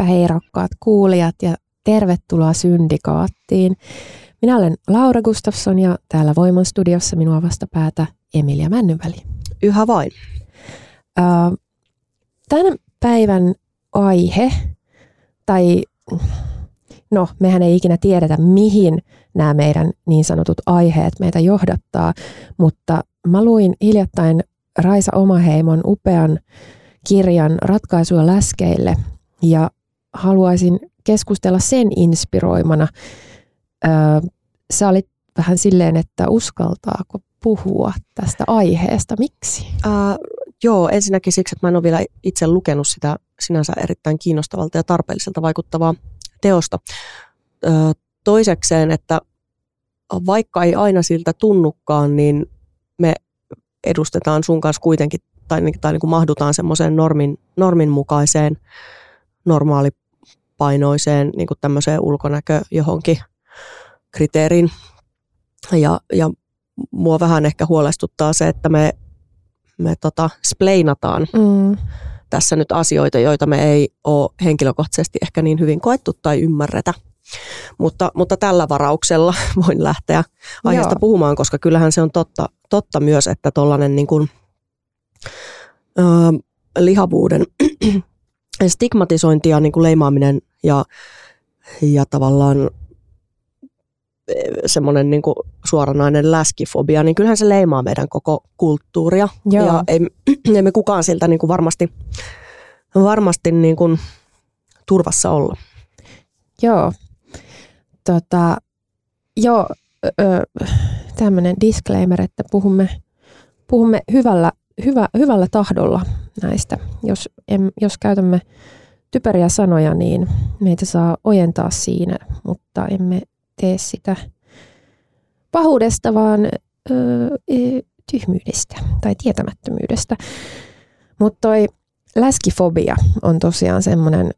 Heipä hei rakkaat kuulijat ja tervetuloa Syndikaattiin. Minä olen Laura Gustafsson ja täällä Voiman studiossa minua vastapäätä Emilia Männyväli. Yhä vain. Tämän päivän aihe, tai no mehän ei ikinä tiedetä mihin nämä meidän niin sanotut aiheet meitä johdattaa, mutta mä luin hiljattain Raisa Omaheimon upean kirjan Ratkaisuja läskeille – ja haluaisin keskustella sen inspiroimana. sä olit vähän silleen, että uskaltaako puhua tästä aiheesta. Miksi? Uh, joo, ensinnäkin siksi, että mä en ole vielä itse lukenut sitä sinänsä erittäin kiinnostavalta ja tarpeelliselta vaikuttavaa teosta. Uh, toisekseen, että vaikka ei aina siltä tunnukaan, niin me edustetaan sun kanssa kuitenkin, tai, tai niin kuin mahdutaan semmoiseen normin, normin mukaiseen normaalipainoiseen niin kuin tämmöiseen ulkonäkö johonkin kriteeriin. Ja, ja mua vähän ehkä huolestuttaa se, että me, me tota, spleinataan mm. tässä nyt asioita, joita me ei ole henkilökohtaisesti ehkä niin hyvin koettu tai ymmärretä. Mutta, mutta tällä varauksella voin lähteä aiheesta Joo. puhumaan, koska kyllähän se on totta, totta myös, että tuollainen niin kuin, ö, lihavuuden stigmatisointi ja niin kuin leimaaminen ja, ja tavallaan e, semmoinen niin kuin suoranainen läskifobia, niin kyllähän se leimaa meidän koko kulttuuria. Joo. Ja ei, ei me kukaan siltä niin kuin varmasti, varmasti niin kuin turvassa olla. Joo. Tota, joo, tämmöinen disclaimer, että puhumme, puhumme hyvällä, hyvä, hyvällä tahdolla näistä. Jos, em, jos käytämme typeriä sanoja, niin meitä saa ojentaa siinä, mutta emme tee sitä pahuudesta, vaan ö, e, tyhmyydestä tai tietämättömyydestä. Mutta toi läskifobia on tosiaan semmoinen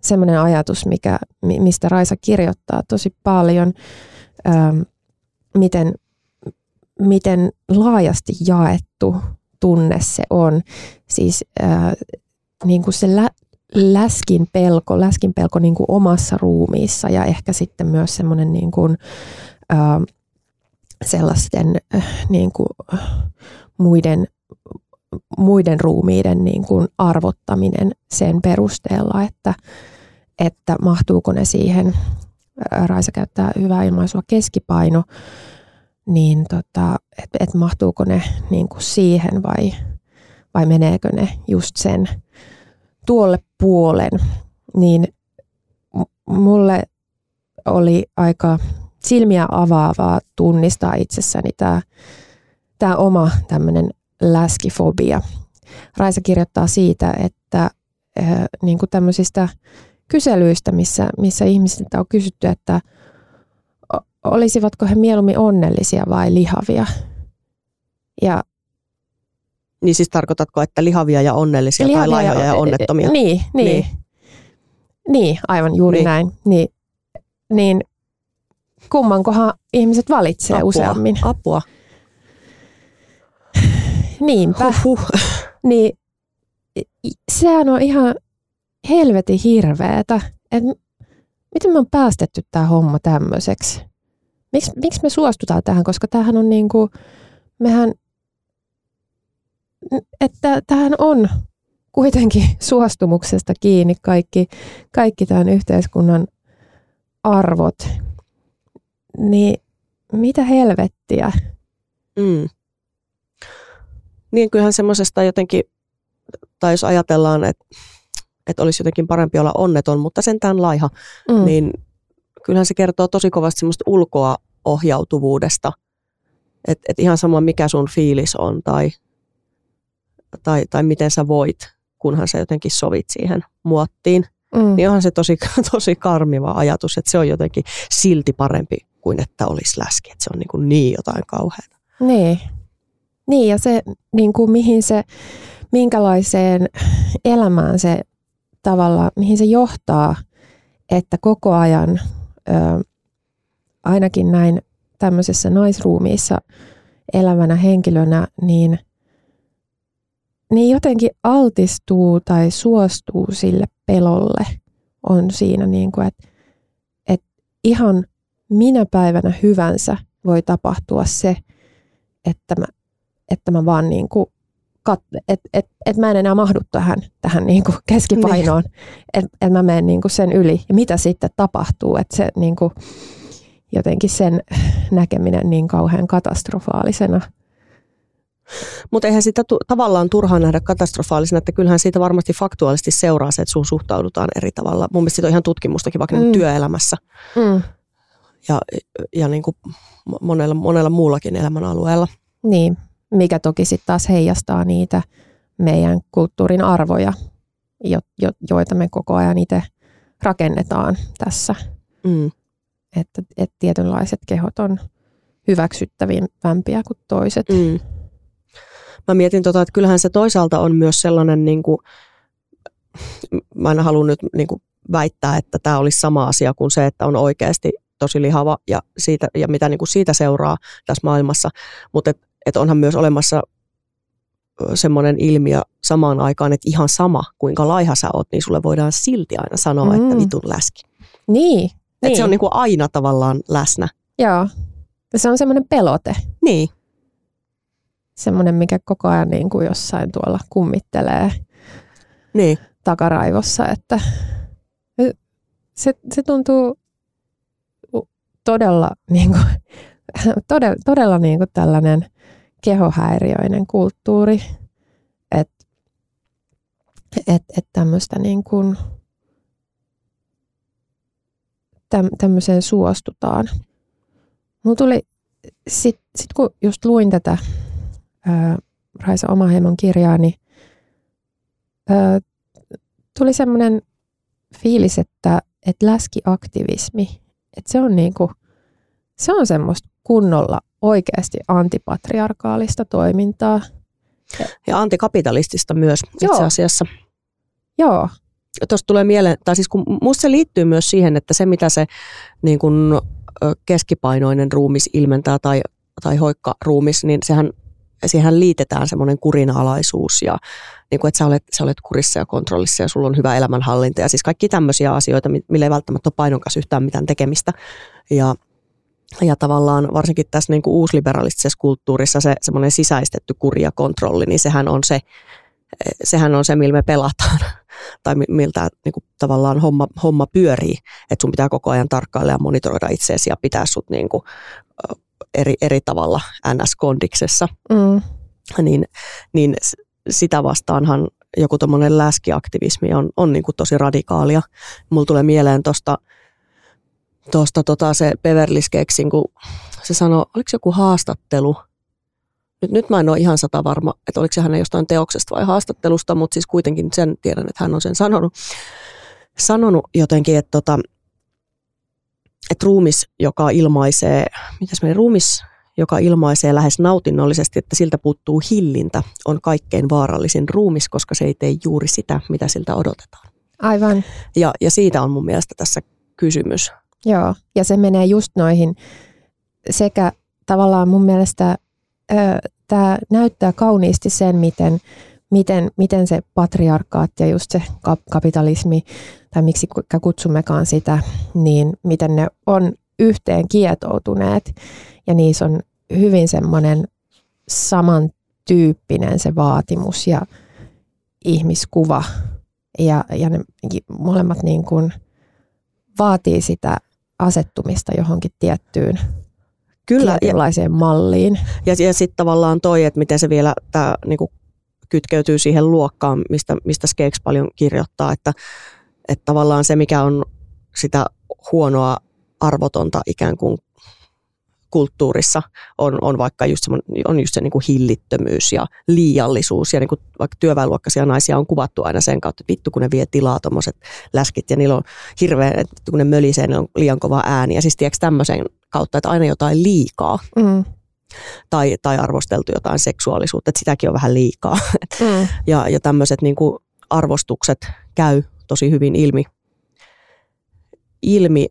semmoinen ajatus, mikä, mistä Raisa kirjoittaa tosi paljon, ö, miten, miten laajasti jaettu tunne se on. Siis äh, niin kuin se lä- läskin pelko, läskin pelko niin kuin omassa ruumiissa ja ehkä sitten myös semmoinen niin kuin, äh, sellaisten äh, niin kuin, muiden, muiden ruumiiden niin kuin arvottaminen sen perusteella, että, että mahtuuko ne siihen, Raisa käyttää hyvää ilmaisua keskipaino, niin tota, että et mahtuuko ne niin kuin siihen vai, vai meneekö ne just sen tuolle puolen, niin mulle oli aika silmiä avaavaa tunnistaa itsessäni tämä tää oma tämmöinen läskifobia. Raisa kirjoittaa siitä, että äh, niin kuin tämmöisistä kyselyistä, missä, missä ihmisiltä on kysytty, että olisivatko he mieluummin onnellisia vai lihavia. Ja niin siis tarkoitatko, että lihavia ja onnellisia lihavia tai laihoja ja, ja onnettomia? Niin, niin. Niin, niin aivan juuri niin. näin. Niin, niin kummankohan ihmiset valitsee Apua. useammin? Apua. Niinpä. Huhhuh. Niin, sehän on ihan helvetin hirveetä. että miten me on päästetty tämä homma tämmöiseksi? Miksi, miksi me suostutaan tähän? Koska tämähän on niin kuin, mehän, että tähän on kuitenkin suostumuksesta kiinni kaikki, kaikki tämän yhteiskunnan arvot. Niin mitä helvettiä. Mm. Niin kyllähän semmoisesta jotenkin, tai jos ajatellaan, että, että olisi jotenkin parempi olla onneton, mutta sentään laiha, mm. niin kyllähän se kertoo tosi kovasti semmoista ulkoa ohjautuvuudesta. Että et ihan sama mikä sun fiilis on tai, tai, tai miten sä voit, kunhan sä jotenkin sovit siihen muottiin. Mm. Niin onhan se tosi, tosi karmiva ajatus, että se on jotenkin silti parempi kuin että olisi läski. Että se on niin, kuin niin jotain kauheata. Niin. Niin ja se, niin kuin mihin se, minkälaiseen elämään se tavalla, mihin se johtaa, että koko ajan ö, ainakin näin tämmöisessä naisruumiissa elävänä henkilönä, niin, niin jotenkin altistuu tai suostuu sille pelolle on siinä, niin kuin, että, että ihan minä päivänä hyvänsä voi tapahtua se, että mä, että mä vaan niin kuin kat, et, et, et mä en enää mahdu tähän, tähän niin kuin keskipainoon, niin. että et mä menen niin kuin sen yli. Ja mitä sitten tapahtuu, että se niin kuin, jotenkin sen näkeminen niin kauhean katastrofaalisena. Mutta eihän sitä tu- tavallaan turhaan nähdä katastrofaalisena, että kyllähän siitä varmasti faktuaalisesti seuraa se, että sun suhtaudutaan eri tavalla. Mun mielestä siitä on ihan tutkimustakin vaikka mm. työelämässä. Mm. Ja, ja niin kuin monella, monella muullakin elämänalueella. Niin, mikä toki sitten taas heijastaa niitä meidän kulttuurin arvoja, jo, jo, joita me koko ajan itse rakennetaan tässä. Mm. Että, että tietynlaiset kehot on hyväksyttävämpiä kuin toiset. Mm. Mä mietin, tota, että kyllähän se toisaalta on myös sellainen, niin kuin, mä en halua nyt niin kuin väittää, että tämä olisi sama asia kuin se, että on oikeasti tosi lihava ja, siitä, ja mitä niin kuin siitä seuraa tässä maailmassa. Mutta et, et onhan myös olemassa semmoinen ilmiö samaan aikaan, että ihan sama kuinka laiha sä oot, niin sulle voidaan silti aina sanoa, mm. että vitun läski. Niin. Että niin. se on niin kuin aina tavallaan läsnä. Joo. Se on semmoinen pelote. Niin. Semmoinen, mikä koko ajan niin kuin jossain tuolla kummittelee niin. takaraivossa, että se, se tuntuu todella, niin kuin, todella, todella niin kuin tällainen kehohäiriöinen kulttuuri, että et, et tämmöistä niin kuin, täm, tämmöiseen suostutaan. Mulla tuli, sitten sit kun just luin tätä ää, Raisa Omaheimon kirjaa, niin ää, tuli semmoinen fiilis, että, että läskiaktivismi, että se on niinku, se on semmoista kunnolla oikeasti antipatriarkaalista toimintaa. Ja antikapitalistista myös Joo. itse asiassa. Joo. Tuosta tulee mieleen, tai siis kun musta se liittyy myös siihen, että se mitä se niin kun, keskipainoinen ruumis ilmentää tai, tai hoikka ruumis, niin sehän siihen liitetään semmoinen kurinalaisuus ja niin kuin, että sä olet, sä olet kurissa ja kontrollissa ja sulla on hyvä elämänhallinta ja siis kaikki tämmöisiä asioita, millä ei välttämättä ole painon kanssa yhtään mitään tekemistä. Ja, ja tavallaan varsinkin tässä niin kuin uusliberalistisessa kulttuurissa se semmoinen sisäistetty kuri ja kontrolli, niin sehän on se, sehän on se, millä me pelataan tai miltä niin kuin, tavallaan homma, homma pyörii, että sun pitää koko ajan tarkkailla ja monitoroida itseesi ja pitää sut niin kuin, eri, eri tavalla NS-kondiksessa. Mm. Niin, niin sitä vastaanhan joku tuommoinen läskiaktivismi on, on niin kuin tosi radikaalia. Mulla tulee mieleen tuosta tosta, tota se Beverly Skeksin, kun se sanoi, oliko se joku haastattelu, nyt, nyt mä en ole ihan sata varma, että oliko se hänen jostain teoksesta vai haastattelusta, mutta siis kuitenkin sen tiedän, että hän on sen sanonut, sanonut jotenkin, että, tota, että ruumis, joka ilmaisee, mitäs meni, ruumis, joka ilmaisee lähes nautinnollisesti, että siltä puuttuu hillintä, on kaikkein vaarallisin ruumis, koska se ei tee juuri sitä, mitä siltä odotetaan. Aivan. Ja, ja siitä on mun mielestä tässä kysymys. Joo, ja se menee just noihin sekä tavallaan mun mielestä tämä näyttää kauniisti sen, miten, miten, miten se patriarkaat ja just se kapitalismi, tai miksi kutsummekaan sitä, niin miten ne on yhteen kietoutuneet. Ja niissä on hyvin semmoinen samantyyppinen se vaatimus ja ihmiskuva. Ja, ja ne molemmat niin kuin vaatii sitä asettumista johonkin tiettyyn Kyllä, tietynlaiseen ja, malliin. Ja, ja sitten tavallaan toi, että miten se vielä tää, niinku, kytkeytyy siihen luokkaan, mistä, mistä Skeks paljon kirjoittaa, että, että tavallaan se, mikä on sitä huonoa, arvotonta ikään kuin kulttuurissa on, on vaikka just, on just se niin kuin hillittömyys ja liiallisuus. Ja niin kuin vaikka työväenluokkaisia naisia on kuvattu aina sen kautta, että vittu kun ne vie tilaa tuommoiset läskit ja niillä on hirveän, että kun ne mölisee, ne on liian kova ääni. Ja siis tiedätkö tämmöisen kautta, että aina jotain liikaa. Mm. Tai, tai arvosteltu jotain seksuaalisuutta, että sitäkin on vähän liikaa. Mm. ja, ja tämmöiset niin kuin arvostukset käy tosi hyvin ilmi, ilmi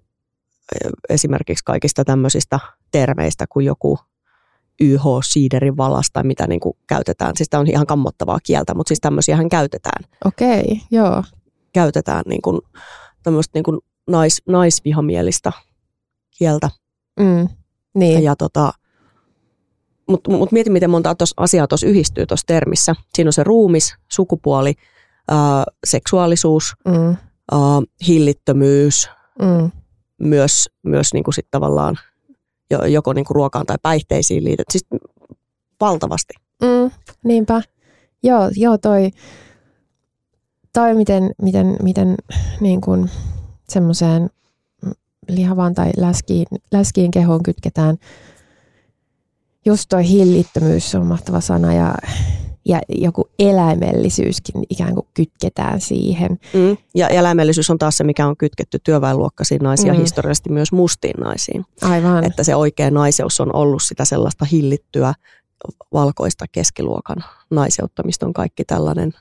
esimerkiksi kaikista tämmöisistä termeistä kuin joku YH, siiderin valas tai mitä niin kuin käytetään. Siis tämä on ihan kammottavaa kieltä, mutta siis tämmöisiähän käytetään. Okei, okay, joo. Käytetään niin kuin, tämmöistä niin kuin nais, naisvihamielistä kieltä. Mm, niin. Ja tota, mutta mut mieti, miten monta tos asiaa tuossa yhdistyy tuossa termissä. Siinä on se ruumis, sukupuoli, ää, seksuaalisuus, mm. ää, hillittömyys, mm myös, myös niin kuin sit tavallaan joko niin kuin ruokaan tai päihteisiin liitet, siis valtavasti. Mm, niinpä. Joo, joo toi, toi miten, miten, miten niin kuin semmoiseen lihavaan tai läskiin, läskiin kehoon kytketään just toi hillittömyys on mahtava sana ja ja joku eläimellisyyskin ikään kuin kytketään siihen. Mm. Ja eläimellisyys on taas se, mikä on kytketty työväenluokkaisiin naisiin mm. ja historiallisesti myös mustiin naisiin. Aivan. Että se oikea naiseus on ollut sitä sellaista hillittyä valkoista keskiluokan naiseutta, mistä on kaikki tällainen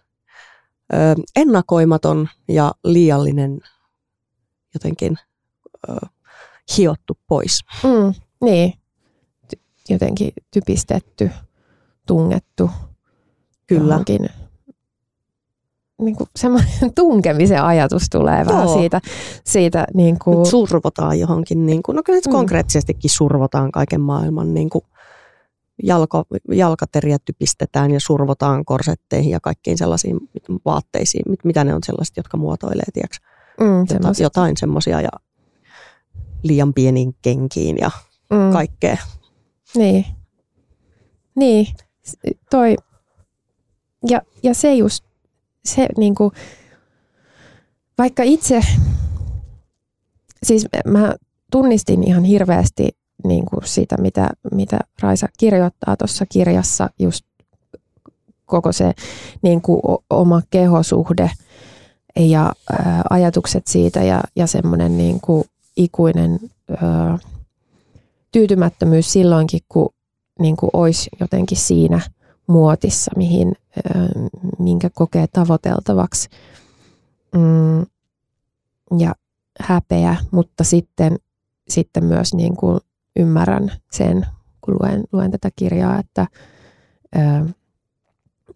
ö, ennakoimaton ja liiallinen jotenkin ö, hiottu pois. Mm, niin, jotenkin typistetty, tungettu Kyllä. johonkin niin kuin semmoinen tunkemisen ajatus tulee Joo. vähän siitä. siitä niin kuin... Survotaan johonkin, niin kuin, no kyllä mm. konkreettisestikin survotaan kaiken maailman niin kuin jalko, jalkateriä typistetään ja survotaan korsetteihin ja kaikkiin sellaisiin vaatteisiin, mit, mitä ne on sellaiset, jotka muotoilee, tiedätkö? Mm, Jota, jotain semmoisia ja liian pieniin kenkiin ja mm. kaikkea. Niin. Niin, toi ja, ja se just, se niin kuin, vaikka itse, siis mä tunnistin ihan hirveästi niin kuin sitä, mitä, mitä Raisa kirjoittaa tuossa kirjassa, just koko se niin kuin oma kehosuhde ja ää, ajatukset siitä ja, ja semmoinen niin kuin ikuinen ää, tyytymättömyys silloinkin, kun niin kuin olisi jotenkin siinä muotissa, mihin minkä kokee tavoiteltavaksi. Mm, ja häpeä, mutta sitten, sitten myös niin kuin ymmärrän sen, kun luen, luen tätä kirjaa, että,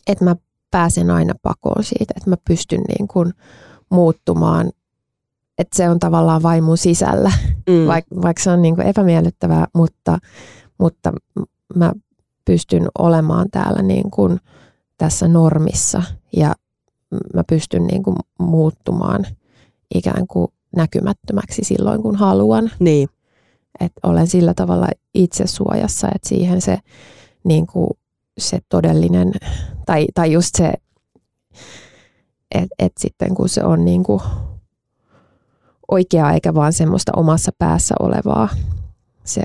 että mä pääsen aina pakoon siitä, että mä pystyn niin kuin muuttumaan, että se on tavallaan vain mun sisällä, mm. vaikka vaik se on niin kuin epämiellyttävää, mutta, mutta mä pystyn olemaan täällä niin kuin tässä normissa ja mä pystyn niin kuin muuttumaan ikään kuin näkymättömäksi silloin, kun haluan. Niin. Et olen sillä tavalla itse suojassa, että siihen se, niin kuin, se todellinen, tai, tai just se, että et sitten kun se on niin kuin oikeaa eikä vaan semmoista omassa päässä olevaa, se,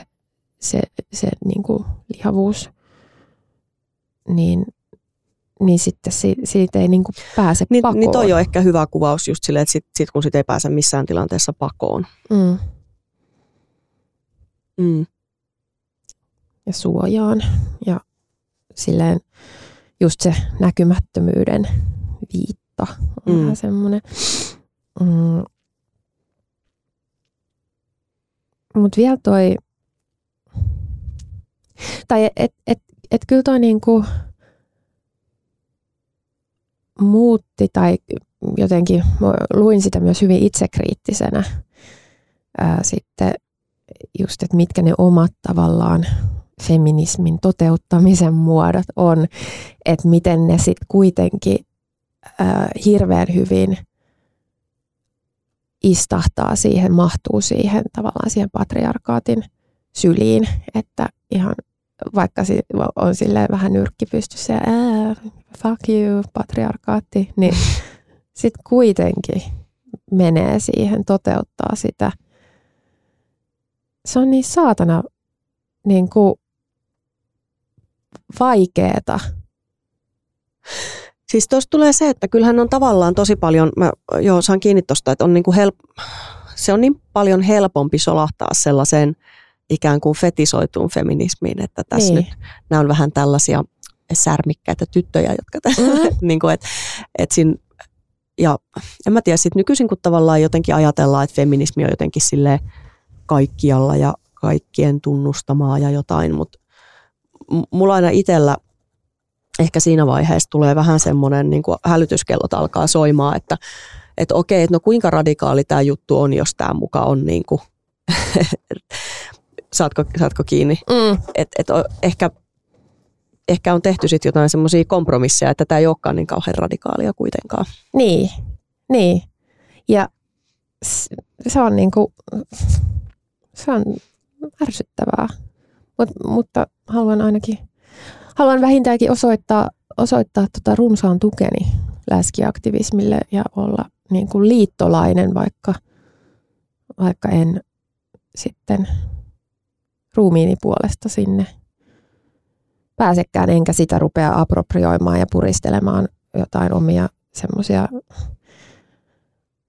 se, se niin kuin lihavuus, niin niin sitten siitä ei niin kuin pääse niin, pakoon. Niin toi on ehkä hyvä kuvaus just silleen, että sit, sit kun siitä ei pääse missään tilanteessa pakoon. Mm. Mm. Ja suojaan. Ja silleen just se näkymättömyyden viitta on mm. vähän semmoinen. Mm. Mutta vielä toi, tai et, et, et kyllä toi niinku, muutti tai jotenkin luin sitä myös hyvin itsekriittisenä ää, sitten just, että mitkä ne omat tavallaan feminismin toteuttamisen muodot on, että miten ne sitten kuitenkin ää, hirveän hyvin istahtaa siihen, mahtuu siihen tavallaan siihen patriarkaatin syliin, että ihan vaikka on sille vähän nyrkki pystyssä ja ää, fuck you, patriarkaatti, niin sitten kuitenkin menee siihen, toteuttaa sitä. Se on niin saatana niin kuin vaikeeta. Siis tuossa tulee se, että kyllähän on tavallaan tosi paljon, mä joo, saan kiinni tuosta, että on niin kuin help, se on niin paljon helpompi solahtaa sellaiseen ikään kuin fetisoituun feminismiin, että tässä niin. nyt nämä on vähän tällaisia särmikkäitä tyttöjä, jotka mm. niin kuin, et, et siinä, ja en mä tiedä, sit nykyisin kun tavallaan jotenkin ajatellaan, että feminismi on jotenkin sille kaikkialla ja kaikkien tunnustamaa ja jotain, mutta mulla aina itsellä ehkä siinä vaiheessa tulee vähän semmoinen niin kuin hälytyskellot alkaa soimaan, että, että okei, että no kuinka radikaali tämä juttu on, jos tämä muka on niin kuin, saatko, saatko kiinni? Mm. Et, et ehkä, ehkä on tehty sitten jotain semmoisia kompromisseja, että tämä ei olekaan niin kauhean radikaalia kuitenkaan. Niin, niin. Ja se on niin kuin, se on ärsyttävää. Mut, mutta haluan ainakin, haluan vähintäänkin osoittaa, osoittaa tota runsaan tukeni läskiaktivismille ja olla niin kuin liittolainen, vaikka, vaikka en sitten ruumiini puolesta sinne pääsekään, enkä sitä rupea aproprioimaan ja puristelemaan jotain omia semmoisia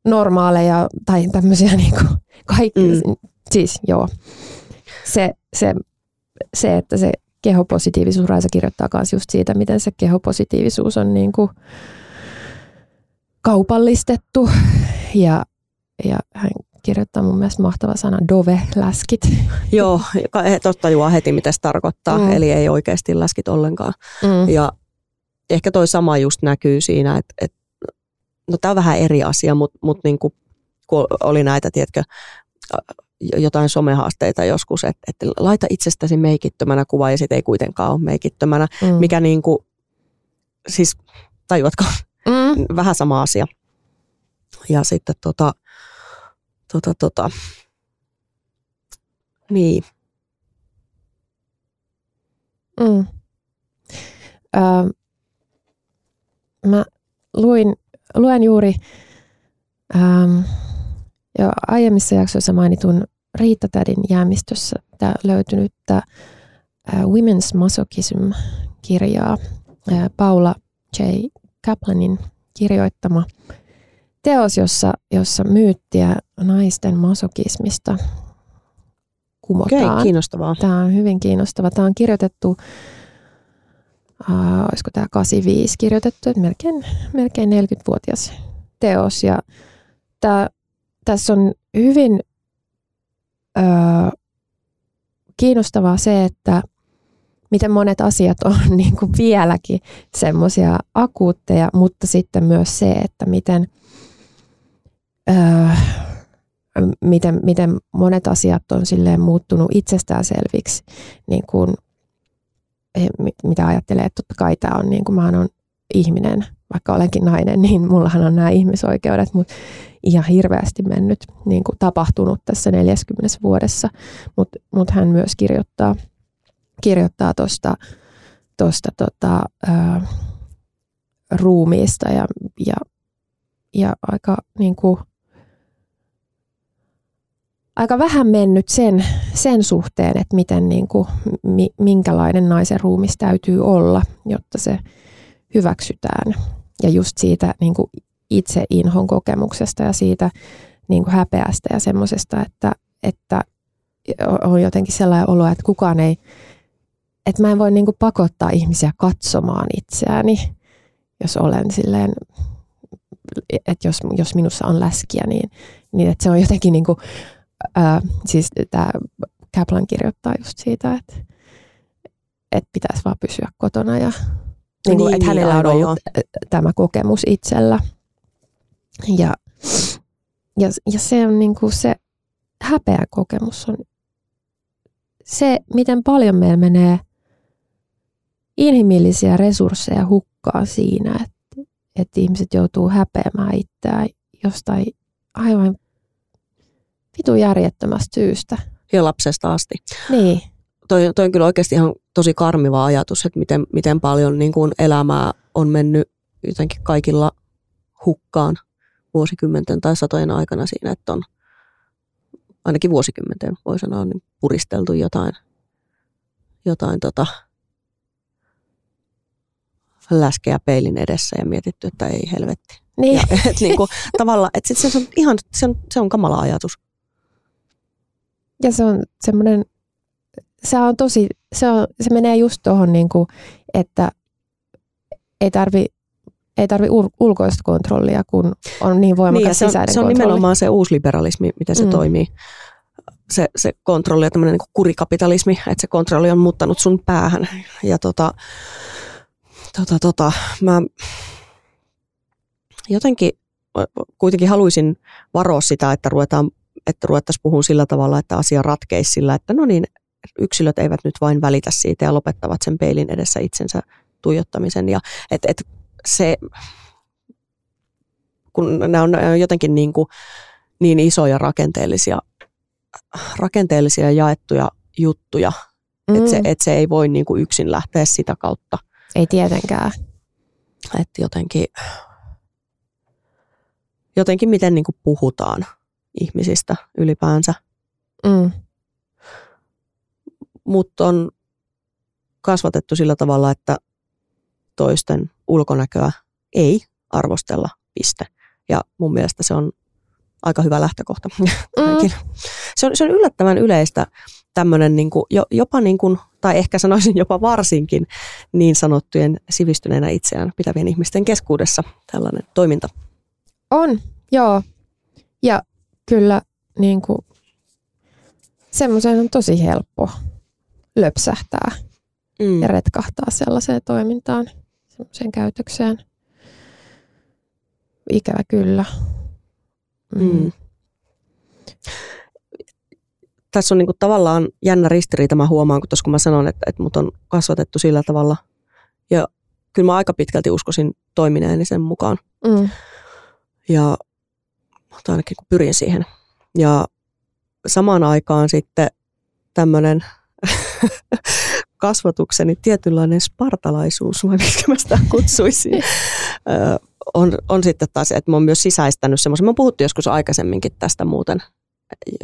normaaleja tai tämmöisiä niin kuin kaikki, mm. siis joo. Se, se, se, että se kehopositiivisuus, Raisa kirjoittaa myös just siitä, miten se kehopositiivisuus on niin kuin kaupallistettu ja, ja hän kirjoittaa mun mielestä mahtava sana dove-läskit. Joo, totta juo heti mitä se tarkoittaa, mm. eli ei oikeasti läskit ollenkaan. Mm. Ja ehkä toi sama just näkyy siinä, että, että no tämä on vähän eri asia, mutta, mutta niin kuin, kun oli näitä, tiedätkö, jotain somehaasteita joskus, että, että laita itsestäsi meikittömänä kuva ja sitten ei kuitenkaan ole meikittömänä, mm. mikä niin kuin, siis tajuatko, mm. vähän sama asia. Ja sitten tota, tota, tota. Niin. Mm. Öö, mä luin, luen juuri ähm, jo aiemmissa jaksoissa mainitun Riitta Tädin jäämistössä löytynyttä äh, Women's Masochism-kirjaa, äh, Paula J. Kaplanin kirjoittama teos, jossa, jossa myyttiä naisten masokismista kumotaan. Okei, kiinnostavaa. Tämä on hyvin kiinnostavaa. Tämä on kirjoitettu, äh, olisiko tämä 85 kirjoitettu, että melkein, melkein 40-vuotias teos. Ja tämä, tässä on hyvin äh, kiinnostavaa se, että miten monet asiat on niin kuin vieläkin semmoisia akuutteja, mutta sitten myös se, että miten – öö, miten, miten monet asiat on silleen muuttunut itsestäänselviksi, niin kuin, mitä ajattelee, että totta kai tämä on, niin kuin mä on ihminen, vaikka olenkin nainen, niin mullahan on nämä ihmisoikeudet, mutta ihan hirveästi mennyt, niin kuin tapahtunut tässä 40 vuodessa, mutta mut hän myös kirjoittaa kirjoittaa tuosta tosta, tota, ää, ruumiista ja, ja, ja aika niin kuin, aika vähän mennyt sen, sen suhteen, että miten niin kuin, minkälainen naisen ruumis täytyy olla, jotta se hyväksytään. Ja just siitä niin kuin itse inhon kokemuksesta ja siitä niin kuin häpeästä ja semmoisesta, että, että on jotenkin sellainen olo, että kukaan ei, että mä en voi niin kuin pakottaa ihmisiä katsomaan itseäni, jos olen silleen, että jos, jos minussa on läskiä, niin, niin että se on jotenkin niin kuin ää, siis tämä Kaplan kirjoittaa just siitä, että, että pitäisi vaan pysyä kotona ja niin kuin, niin, että hänellä on ollut jo. tämä kokemus itsellä. Ja, ja, ja se on niin kuin se häpeä kokemus on se, miten paljon meillä menee inhimillisiä resursseja hukkaan siinä, että, että ihmiset joutuu häpeämään itseään jostain aivan vitu järjettömästä syystä. ja lapsesta asti. Niin. Toi, toi on kyllä oikeasti ihan tosi karmiva ajatus, että miten, miten paljon niin kuin elämää on mennyt jotenkin kaikilla hukkaan vuosikymmenten tai satojen aikana siinä, että on ainakin vuosikymmenten voi sanoa niin puristeltu jotain, jotain tota, läskeä peilin edessä ja mietitty, että ei helvetti. Niin. Ja, et niinku, tavallaan, että sit se on ihan, se on, se on kamala ajatus. Ja se on semmoinen, se on tosi, se, on, se menee just tuohon, niin kuin, että ei tarvi, ei tarvi ul- ulkoista kontrollia, kun on niin voimakas niin, se on, sisäinen se on kontrolli. nimenomaan se uusliberalismi, miten se mm. toimii. Se, se kontrolli ja tämmöinen niin kurikapitalismi, että se kontrolli on muuttanut sun päähän. Ja tota, tota, tota, mä jotenkin kuitenkin haluaisin varoa sitä, että ruvetaan että ruvettaisiin puhumaan sillä tavalla, että asia ratkeisi sillä, että no niin, yksilöt eivät nyt vain välitä siitä ja lopettavat sen peilin edessä itsensä tuijottamisen. Ja et, et se, kun nämä on, nämä on jotenkin niin, kuin, niin isoja rakenteellisia, rakenteellisia jaettuja juttuja, mm. että se, et se ei voi niin kuin yksin lähteä sitä kautta. Ei tietenkään. Että jotenkin, jotenkin miten niin kuin puhutaan ihmisistä ylipäänsä. Mm. Mutta on kasvatettu sillä tavalla, että toisten ulkonäköä ei arvostella, piste. Ja mun mielestä se on aika hyvä lähtökohta. Mm. se, on, se on yllättävän yleistä tämmöinen niin kuin, jopa niin kuin, tai ehkä sanoisin jopa varsinkin niin sanottujen sivistyneenä itseään pitävien ihmisten keskuudessa tällainen toiminta. On, joo. Ja kyllä niin kuin, semmoiseen on tosi helppo löpsähtää Mm. ja retkahtaa sellaiseen toimintaan, semmoiseen käytökseen. Ikävä kyllä. Mm. Tässä on niinku tavallaan jännä ristiriita, mä huomaan, kun, tossa, kun mä sanon, että, että mut on kasvatettu sillä tavalla. Ja kyllä mä aika pitkälti uskoisin toimineeni sen mukaan. Mm. Ja tai ainakin kun pyrin siihen. Ja samaan aikaan sitten tämmöinen kasvatukseni tietynlainen spartalaisuus, vai miksi mä sitä kutsuisin, on, on sitten taas, että mä oon myös sisäistänyt semmoisen, mä oon puhuttu joskus aikaisemminkin tästä muuten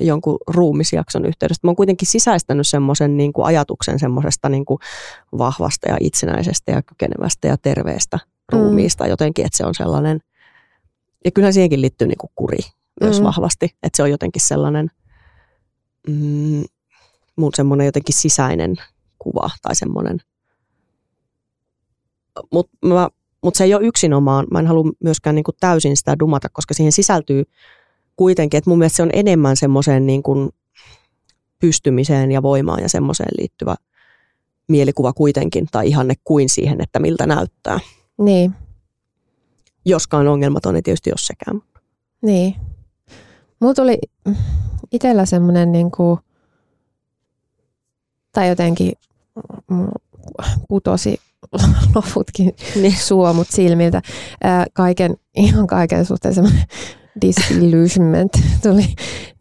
jonkun ruumisjakson yhteydessä. Mä oon kuitenkin sisäistänyt semmoisen niin kuin ajatuksen semmoisesta niin kuin vahvasta ja itsenäisestä ja kykenevästä ja terveestä ruumiista jotenkin, että se on sellainen, ja kyllähän siihenkin liittyy niin kuin kuri myös Mm. vahvasti, että se on jotenkin sellainen mm, mun semmoinen jotenkin sisäinen kuva tai semmoinen. Mutta mut se ei ole yksinomaan, mä en halua myöskään niin kuin täysin sitä dumata, koska siihen sisältyy kuitenkin, että mun mielestä se on enemmän semmoiseen niin kuin pystymiseen ja voimaan ja semmoiseen liittyvä mielikuva kuitenkin, tai ihanne kuin siihen, että miltä näyttää. Niin, Joskaan ongelmaton ei tietysti ole sekään. niin. Mulla tuli itsellä semmoinen niin kuin, tai jotenkin mm, putosi loputkin Niin. suomut silmiltä. Ää, kaiken, ihan kaiken suhteen semmoinen disillusionment tuli.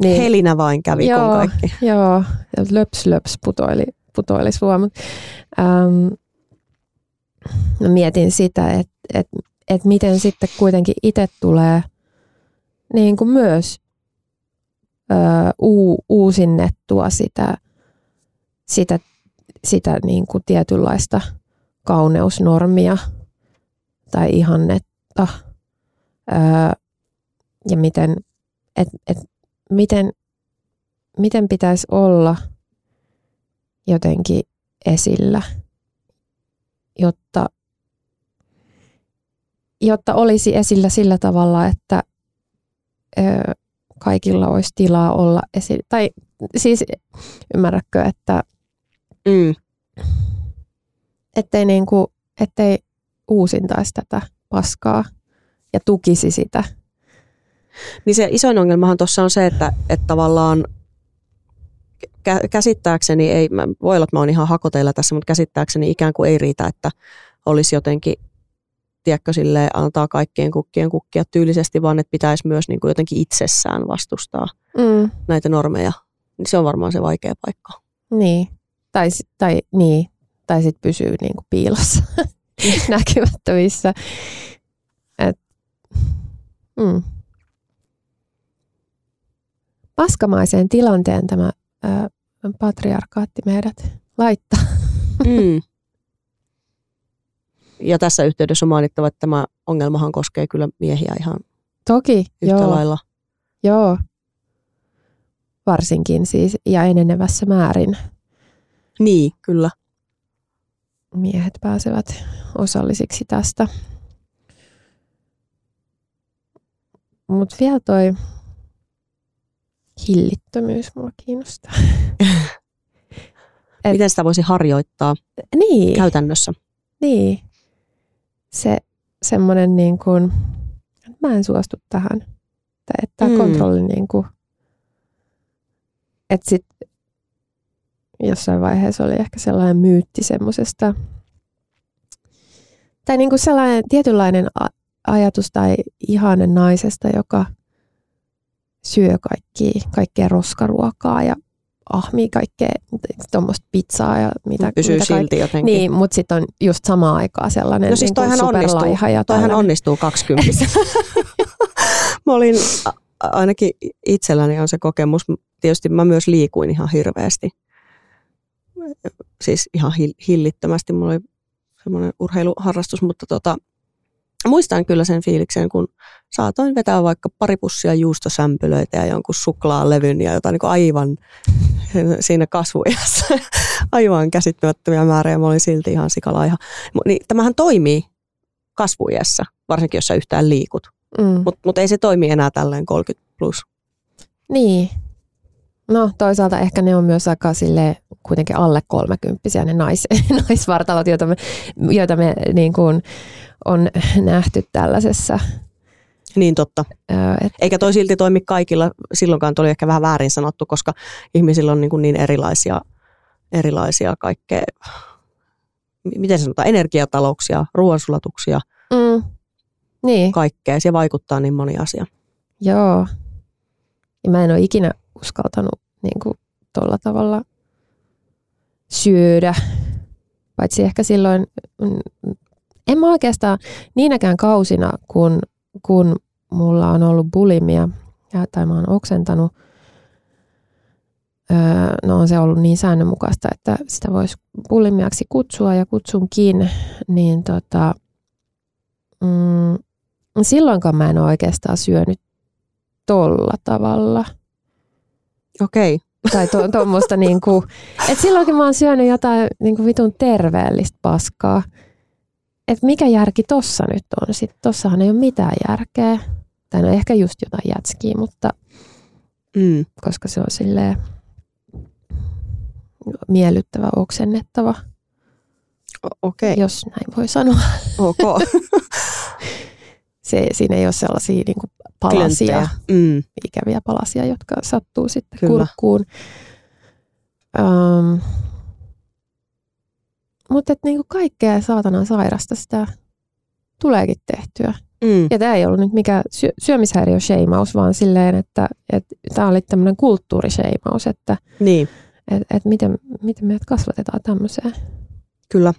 Niin, Helinä vain kävi, Joo. kun kaikki. Joo, ja löps löps putoili, putoili suomut. Ähm, mä mietin sitä, että et, et miten sitten kuitenkin itse tulee niin kuin myös ö, uu, uusinnettua sitä, sitä, sitä niin kuin tietynlaista kauneusnormia tai ihannetta. Ö, ja miten, et, et, miten miten pitäisi olla jotenkin esillä, jotta, jotta olisi esillä sillä tavalla, että ö, kaikilla olisi tilaa olla esillä. Tai siis ymmärrätkö, että Mm. ettei, niinku, ettei uusintaisi tätä paskaa ja tukisi sitä. Niin se isoin ongelmahan tuossa on se, että, että tavallaan kä- käsittääkseni ei, voi olla, että mä oon ihan hakoteilla tässä, mutta käsittääkseni ikään kuin ei riitä, että olisi jotenkin, tiedätkö, sille antaa kaikkien kukkien kukkia tyylisesti, vaan että pitäisi myös niin kuin jotenkin itsessään vastustaa Mm, näitä normeja niin se on varmaan se vaikea paikka. Niin, tai, tai, niin. tai sitten pysyy niin kuin piilossa näkymättömissä. Et, mm. Paskamaiseen tilanteen tämä ää, patriarkaatti meidät laittaa. Mm. Ja tässä yhteydessä on mainittava, että tämä ongelmahan koskee kyllä miehiä ihan Toki, yhtä joo. lailla. Joo, varsinkin siis ja enenevässä määrin Niin, kyllä. miehet pääsevät osallisiksi tästä. Mutta vielä toi hillittömyys mua kiinnostaa. Et- Miten sitä voisi harjoittaa niin, käytännössä? niin. Se semmoinen niin kuin, mä en suostu tähän. Että tämä Mm. kontrolli niin kuin, että sit jossain vaiheessa oli ehkä sellainen myytti semmoisesta, tai niin kuin sellainen tietynlainen ajatus tai ihanne naisesta, joka syö kaikki, kaikkea roskaruokaa ja ahmii kaikkea tuommoista pizzaa ja mitä, Pysyy mitä silti jotenkin. Niin, mutta sitten on just samaan aikaan sellainen No siis niin superlaiha ja Toihan tällainen. onnistuu 20 Mä olin, ainakin itselläni on se kokemus, tietysti mä myös liikuin ihan hirveästi. Siis ihan hil- hillittömästi, mulla oli semmoinen urheiluharrastus, mutta tota, muistan kyllä sen fiiliksen, kun saatoin vetää vaikka pari pussia juustosämpylöitä ja jonkun suklaalevyn ja jotain niin aivan siinä kasvuiässä. Aivan käsittämättömiä määriä, mä olin silti ihan sikalaiha. Niin, tämähän toimii kasvuiässä, varsinkin jos sä yhtään liikut. Mm. Mutta mut ei se toimi enää tälleen 30 plus. Niin. No toisaalta ehkä ne on myös aika sille kuitenkin alle kolmekymppisiä ne nais, naisvartalot, joita me, joita me niin kuin on nähty tällaisessa. Niin totta. Et, Eikä toi silti toimi kaikilla. Silloinkaan toi oli ehkä vähän väärin sanottu, koska ihmisillä on niin, kuin niin erilaisia, erilaisia kaikkea, miten sanotaan, energiatalouksia, ruoansulatuksia, mm, niin, kaikkea. Se vaikuttaa niin moni asia. joo. Ja mä en ole ikinä uskaltanut niin kuin tuolla tavalla syödä. Paitsi ehkä silloin, mm, en mä oikeastaan niinäkään kausina, kun, kun mulla on ollut bulimia ja, tai mä oon oksentanut, öö, no on se ollut niin säännönmukaista, että sitä voisi bulimiaksi kutsua ja kutsunkin, niin tota, mm, silloinkaan mä en ole oikeastaan syönyt tolla tavalla. Okei. Tai tuommoista to, niinku, että silloinkin mä oon syönyt jotain niinku vitun terveellistä paskaa. Et mikä järki tossa nyt on? Sitten tossahan ei ole mitään järkeä. Tai no ehkä just jotain jätskiä, mutta Mm. koska se on silleen miellyttävä, oksennettava, Okei. jos näin voi sanoa. Ok. Se, siinä ei ole sellaisia niinku palasia, Klönttejä. Mm. ikäviä palasia, jotka sattuu sitten Kyllä. kurkkuun. Um, mutta niinku kaikkea saatana sairasta sitä tuleekin tehtyä. Mm. Ja tämä ei ollut nyt mikään syö, syömishäiriö-sheimaus, vaan silleen, että tämä oli tämmöinen kulttuurisheimaus, että Niin. et, et miten, miten meidät kasvatetaan tämmöiseen. Kyllä.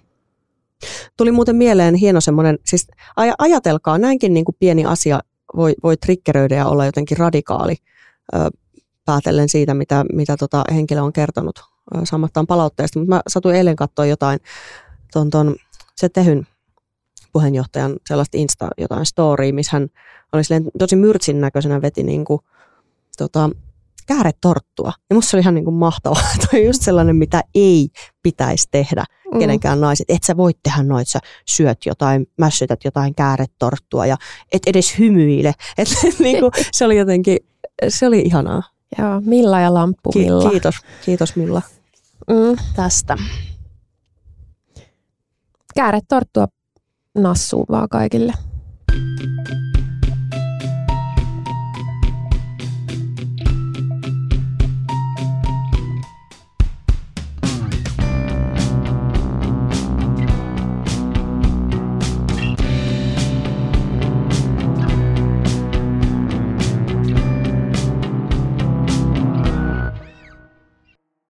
Tuli muuten mieleen hieno semmoinen, siis aj- ajatelkaa, näinkin niin kuin pieni asia voi, voi triggeröidä ja olla jotenkin radikaali ö, päätellen siitä, mitä, mitä tota henkilö on kertonut saamattaan palautteesta. Mutta mä satuin eilen katsoa jotain, ton, ton, se Tehyn puheenjohtajan sellaista Insta jotain storya, missä hän oli silleen tosi myrtsin näköisenä veti niin kuin, tota, kääretorttua. Ja musta se oli ihan niin kuin mahtavaa. Toi on just sellainen, mitä ei pitäisi tehdä Mm. kenenkään naiset. Et sä voit tehdä noin, että sä syöt jotain, mässytät jotain kääretorttua ja et edes hymyile. Et, niinku, se oli jotenkin, se oli ihanaa. Joo, Milla ja Lamppu Ki- Milla. kiitos, kiitos Milla Mm. tästä. Kääret torttua nassuun vaan kaikille.